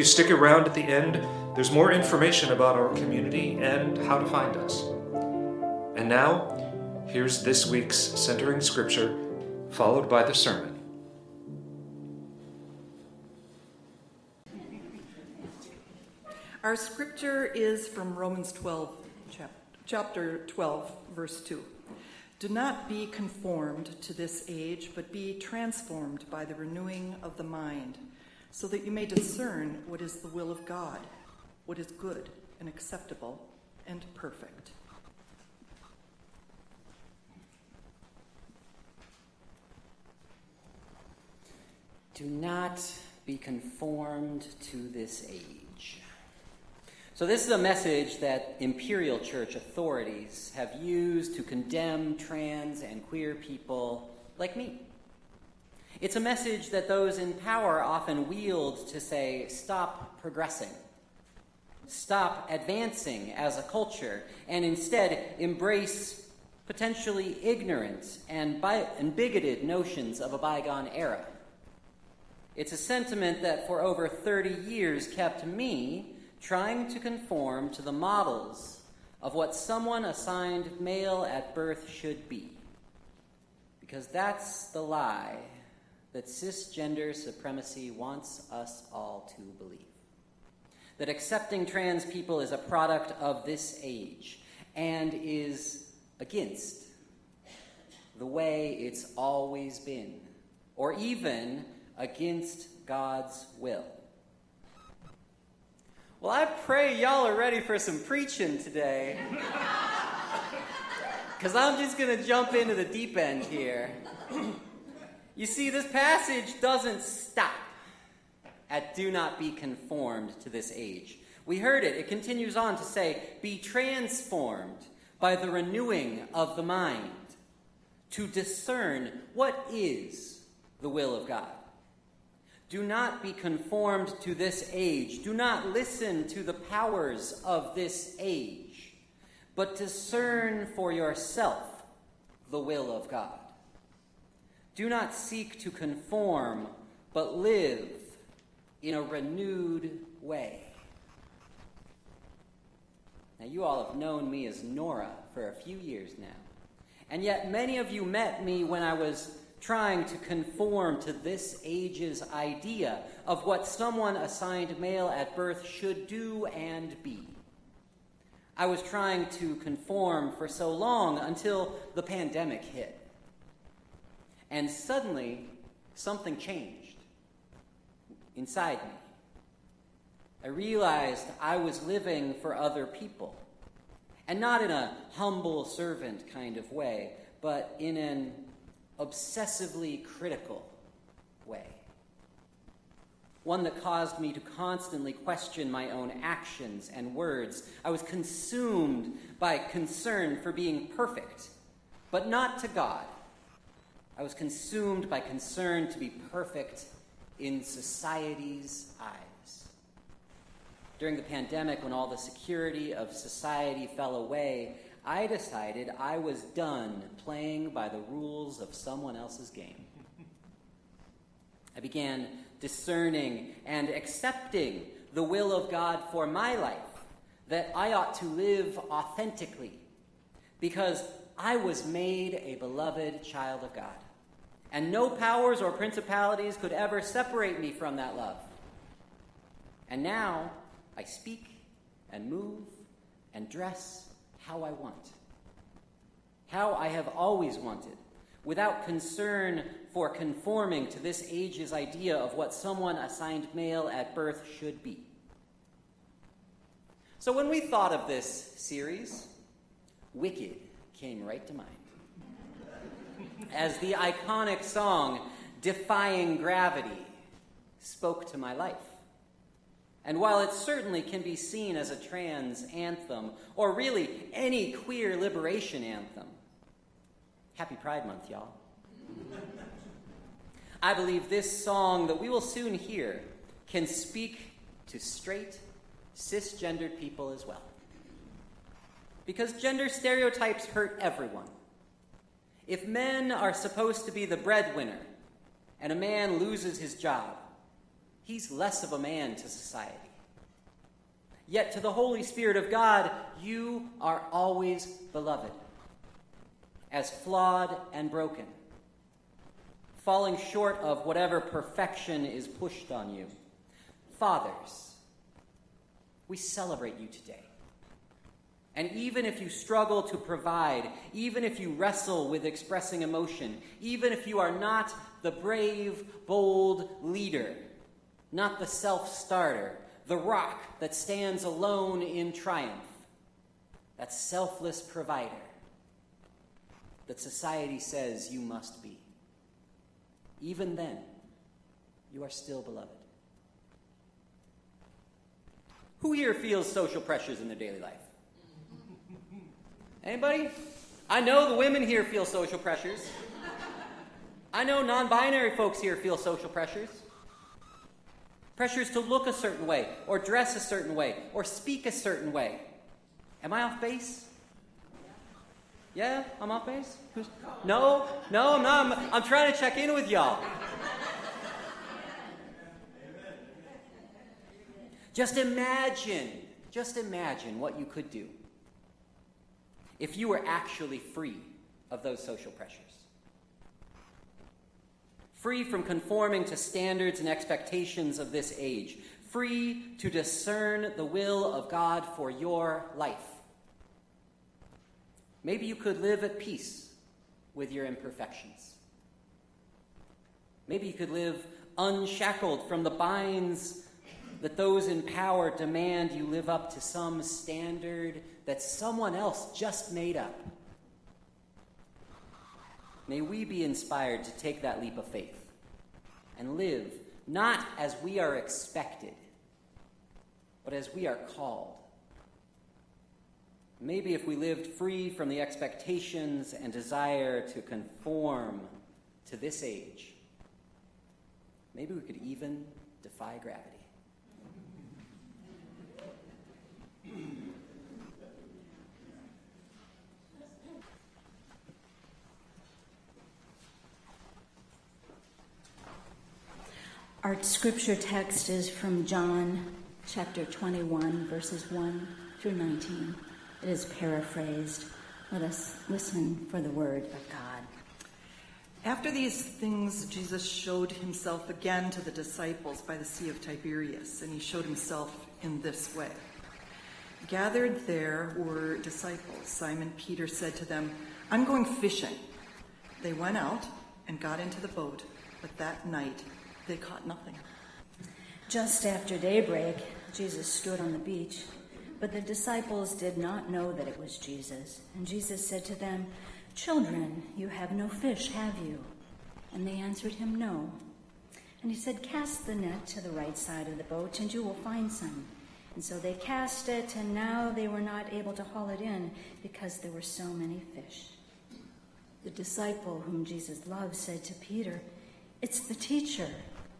you. Stick around at the end, there's more information about our community and how to find us. And now, here's this week's centering scripture, followed by the sermon. Our scripture is from Romans 12, chapter 12, verse 2. Do not be conformed to this age, but be transformed by the renewing of the mind, so that you may discern what is the will of God, what is good and acceptable and perfect. Do not be conformed to this age. So, this is a message that imperial church authorities have used to condemn trans and queer people like me. It's a message that those in power often wield to say, stop progressing, stop advancing as a culture, and instead embrace potentially ignorant and, bi- and bigoted notions of a bygone era. It's a sentiment that for over 30 years kept me trying to conform to the models of what someone assigned male at birth should be. Because that's the lie that cisgender supremacy wants us all to believe. That accepting trans people is a product of this age and is against the way it's always been, or even against God's will. Well, I pray y'all are ready for some preaching today. Because I'm just going to jump into the deep end here. you see, this passage doesn't stop at do not be conformed to this age. We heard it. It continues on to say, be transformed by the renewing of the mind to discern what is the will of God. Do not be conformed to this age. Do not listen to the powers of this age, but discern for yourself the will of God. Do not seek to conform, but live in a renewed way. Now, you all have known me as Nora for a few years now. And yet, many of you met me when I was trying to conform to this age's idea of what someone assigned male at birth should do and be. I was trying to conform for so long until the pandemic hit. And suddenly, something changed inside me. I realized I was living for other people. And not in a humble servant kind of way, but in an obsessively critical way. One that caused me to constantly question my own actions and words. I was consumed by concern for being perfect, but not to God. I was consumed by concern to be perfect in society's eyes. During the pandemic, when all the security of society fell away, I decided I was done playing by the rules of someone else's game. I began discerning and accepting the will of God for my life, that I ought to live authentically, because I was made a beloved child of God. And no powers or principalities could ever separate me from that love. And now I speak and move and dress how I want, how I have always wanted, without concern for conforming to this age's idea of what someone assigned male at birth should be. So when we thought of this series, Wicked came right to mind. As the iconic song Defying Gravity spoke to my life. And while it certainly can be seen as a trans anthem, or really any queer liberation anthem, happy Pride Month, y'all. I believe this song that we will soon hear can speak to straight, cisgendered people as well. Because gender stereotypes hurt everyone. If men are supposed to be the breadwinner, and a man loses his job, he's less of a man to society. Yet to the Holy Spirit of God, you are always beloved, as flawed and broken, falling short of whatever perfection is pushed on you. Fathers, we celebrate you today. And even if you struggle to provide, even if you wrestle with expressing emotion, even if you are not the brave, bold leader, not the self starter, the rock that stands alone in triumph, that selfless provider that society says you must be. Even then, you are still beloved. Who here feels social pressures in their daily life? Anybody? I know the women here feel social pressures. I know non binary folks here feel social pressures. Pressures to look a certain way, or dress a certain way, or speak a certain way. Am I off base? Yeah, I'm off base? Who's... No, no, I'm not. I'm, I'm trying to check in with y'all. Just imagine, just imagine what you could do if you were actually free of those social pressures. Free from conforming to standards and expectations of this age. Free to discern the will of God for your life. Maybe you could live at peace with your imperfections. Maybe you could live unshackled from the binds that those in power demand you live up to some standard that someone else just made up. May we be inspired to take that leap of faith and live not as we are expected, but as we are called. Maybe if we lived free from the expectations and desire to conform to this age, maybe we could even defy gravity. Our scripture text is from John chapter 21, verses 1 through 19. It is paraphrased. Let us listen for the word of God. After these things, Jesus showed himself again to the disciples by the Sea of Tiberias, and he showed himself in this way. Gathered there were disciples. Simon Peter said to them, I'm going fishing. They went out and got into the boat, but that night they caught nothing. Just after daybreak, Jesus stood on the beach, but the disciples did not know that it was Jesus. And Jesus said to them, Children, you have no fish, have you? And they answered him, No. And he said, Cast the net to the right side of the boat, and you will find some. And so they cast it, and now they were not able to haul it in because there were so many fish. The disciple whom Jesus loved said to Peter, It's the teacher.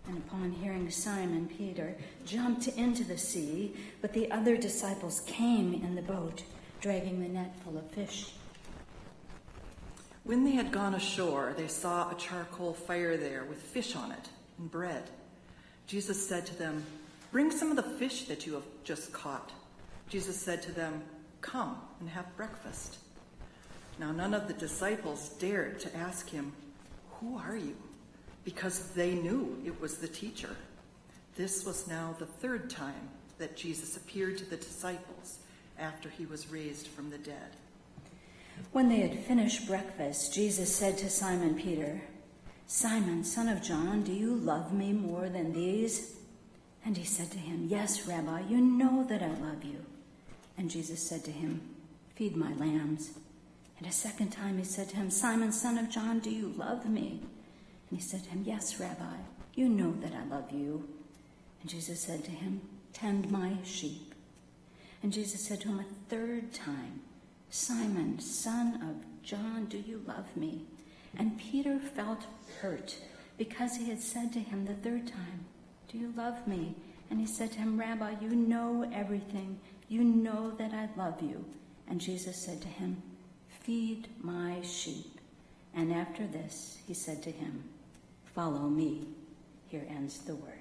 And upon hearing Simon Peter jumped into the sea, but the other disciples came in the boat, dragging the net full of fish. When they had gone ashore, they saw a charcoal fire there with fish on it and bread. Jesus said to them, Bring some of the fish that you have just caught. Jesus said to them, Come and have breakfast. Now none of the disciples dared to ask him, Who are you? Because they knew it was the teacher. This was now the third time that Jesus appeared to the disciples after he was raised from the dead. When they had finished breakfast, Jesus said to Simon Peter, Simon, son of John, do you love me more than these? And he said to him, Yes, Rabbi, you know that I love you. And Jesus said to him, Feed my lambs. And a second time he said to him, Simon, son of John, do you love me? And he said to him, Yes, Rabbi, you know that I love you. And Jesus said to him, Tend my sheep. And Jesus said to him a third time, Simon, son of John, do you love me? And Peter felt hurt because he had said to him the third time, Do you love me? And he said to him, Rabbi, you know everything. You know that I love you. And Jesus said to him, Feed my sheep. And after this, he said to him, Follow me. Here ends the word.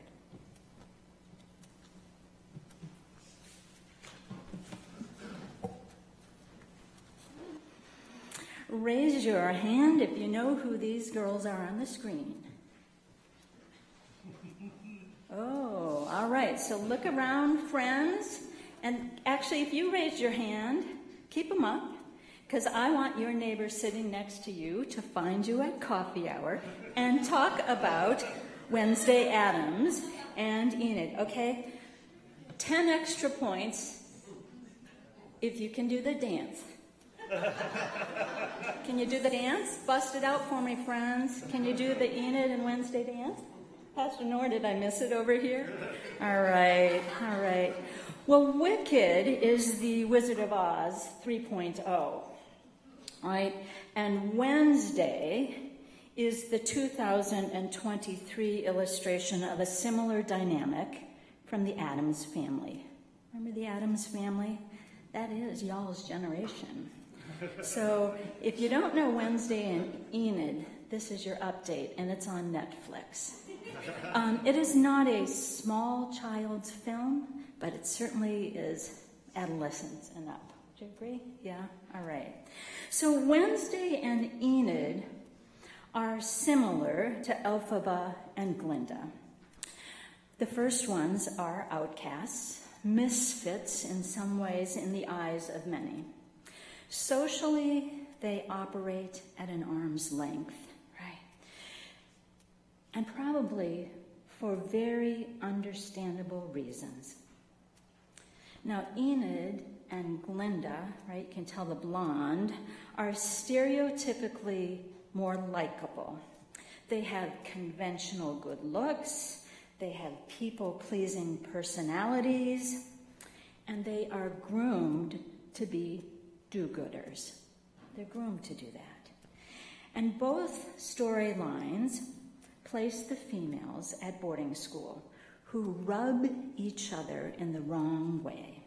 Raise your hand if you know who these girls are on the screen. Oh, all right. So look around, friends. And actually, if you raise your hand, keep them up because I want your neighbor sitting next to you to find you at coffee hour and talk about Wednesday Addams and Enid, okay? 10 extra points if you can do the dance. Can you do the dance? Bust it out for me, friends. Can you do the Enid and Wednesday dance? Pastor Nor, did I miss it over here? All right, all right. Well, Wicked is the Wizard of Oz 3.0, right? And Wednesday is the 2023 illustration of a similar dynamic from the Addams family. Remember the Addams family? That is y'all's generation so if you don't know Wednesday and Enid, this is your update, and it's on Netflix. Um, it is not a small child's film, but it certainly is adolescents and up. Do you agree? Yeah? All right. So Wednesday and Enid are similar to Elphaba and Glinda. The first ones are outcasts, misfits in some ways in the eyes of many. Socially, they operate at an arm's length, right? And probably for very understandable reasons. Now, Enid and Glinda, right, you can tell the blonde, are stereotypically more likable. They have conventional good looks, they have people pleasing personalities, and they are groomed to be do gooders. They're groomed to do that. And both storylines place the females at boarding school who rub each other in the wrong way.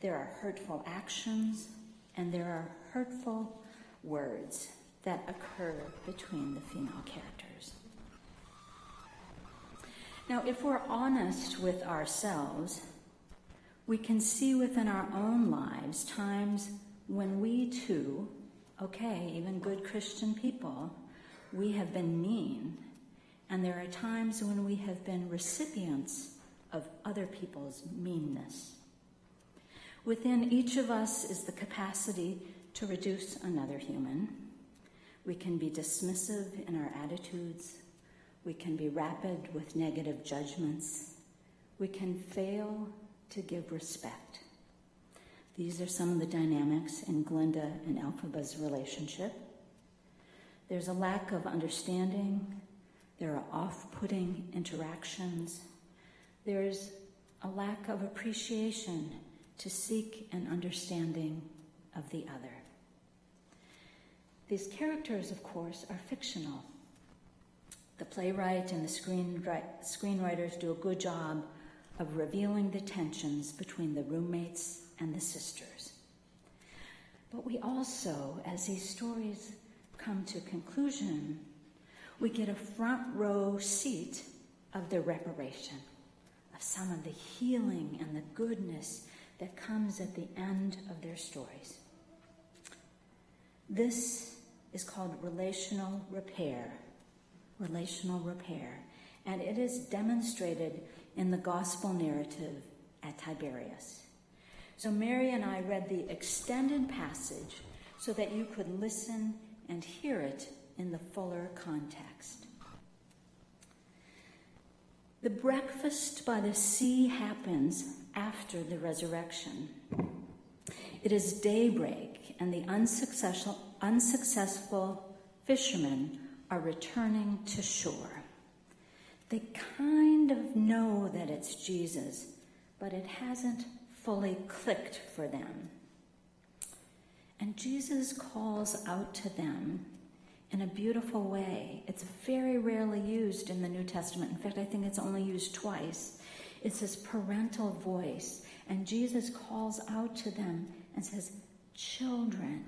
There are hurtful actions and there are hurtful words that occur between the female characters. Now, if we're honest with ourselves, we can see within our own lives times when we too, okay, even good Christian people, we have been mean, and there are times when we have been recipients of other people's meanness. Within each of us is the capacity to reduce another human. We can be dismissive in our attitudes. We can be rapid with negative judgments. We can fail to give respect. These are some of the dynamics in Glinda and Elphaba's relationship. There's a lack of understanding. There are off putting interactions. There's a lack of appreciation to seek an understanding of the other. These characters, of course, are fictional. The playwright and the screenwriters do a good job of revealing the tensions between the roommates and the sisters. But we also, as these stories come to conclusion, we get a front row seat of the reparation, of some of the healing and the goodness that comes at the end of their stories. This is called relational repair. Relational repair. And it is demonstrated in the gospel narrative at Tiberias. So Mary and I read the extended passage so that you could listen and hear it in the fuller context. The breakfast by the sea happens after the resurrection. It is daybreak, and the unsuccessful, unsuccessful fishermen are returning to shore. They kind of know that it's Jesus, but it hasn't fully clicked for them. And Jesus calls out to them in a beautiful way. It's very rarely used in the New Testament. In fact, I think it's only used twice. It's his parental voice. And Jesus calls out to them and says, Children.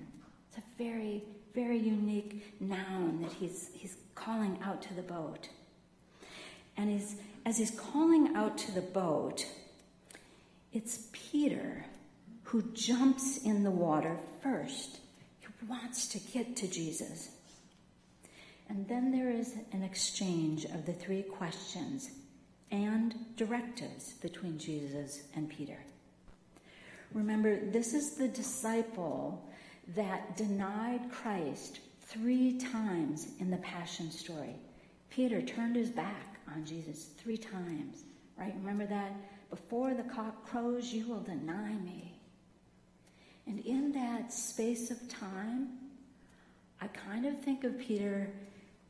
It's a very, very unique noun that he's, he's calling out to the boat. And he's, as he's calling out to the boat, it's Peter who jumps in the water first. He wants to get to Jesus. And then there is an exchange of the three questions and directives between Jesus and Peter. Remember, this is the disciple that denied Christ three times in the Passion story. Peter turned his back on Jesus three times, right? Remember that? Before the cock crows, you will deny me. And in that space of time, I kind of think of Peter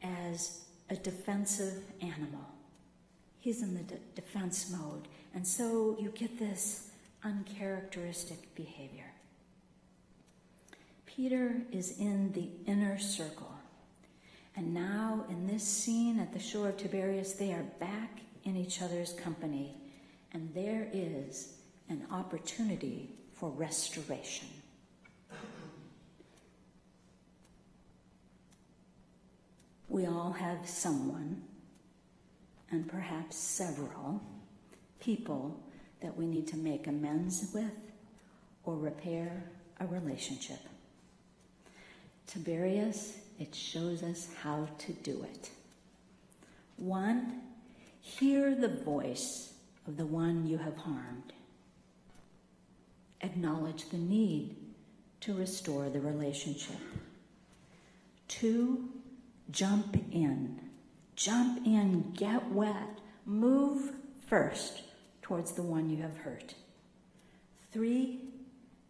as a defensive animal. He's in the de- defense mode. And so you get this uncharacteristic behavior. Peter is in the inner circle. And now, in this scene at the shore of Tiberias, they are back in each other's company. And there is an opportunity for restoration. We all have someone, and perhaps several, people that we need to make amends with or repair a relationship. Tiberias, it shows us how to do it. One, hear the voice of the one you have harmed. Acknowledge the need to restore the relationship. Two, jump in. Jump in, get wet, move first towards the one you have hurt. Three,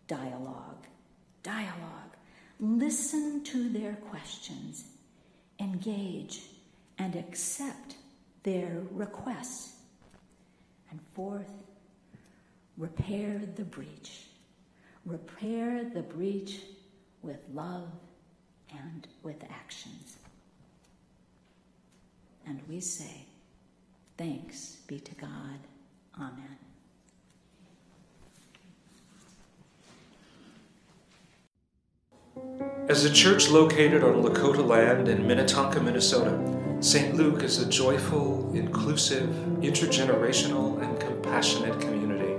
dialogue. Dialogue. Listen to their questions, engage, and accept their requests. And fourth, repair the breach. Repair the breach with love and with actions. And we say, Thanks be to God. Amen. As a church located on Lakota land in Minnetonka, Minnesota, St. Luke is a joyful, inclusive, intergenerational, and compassionate community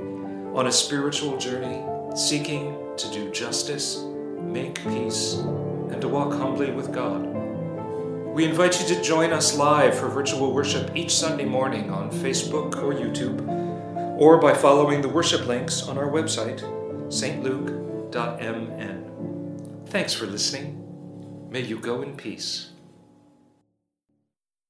on a spiritual journey seeking to do justice, make peace, and to walk humbly with God. We invite you to join us live for virtual worship each Sunday morning on Facebook or YouTube, or by following the worship links on our website, stluke.mn. Thanks for listening. May you go in peace.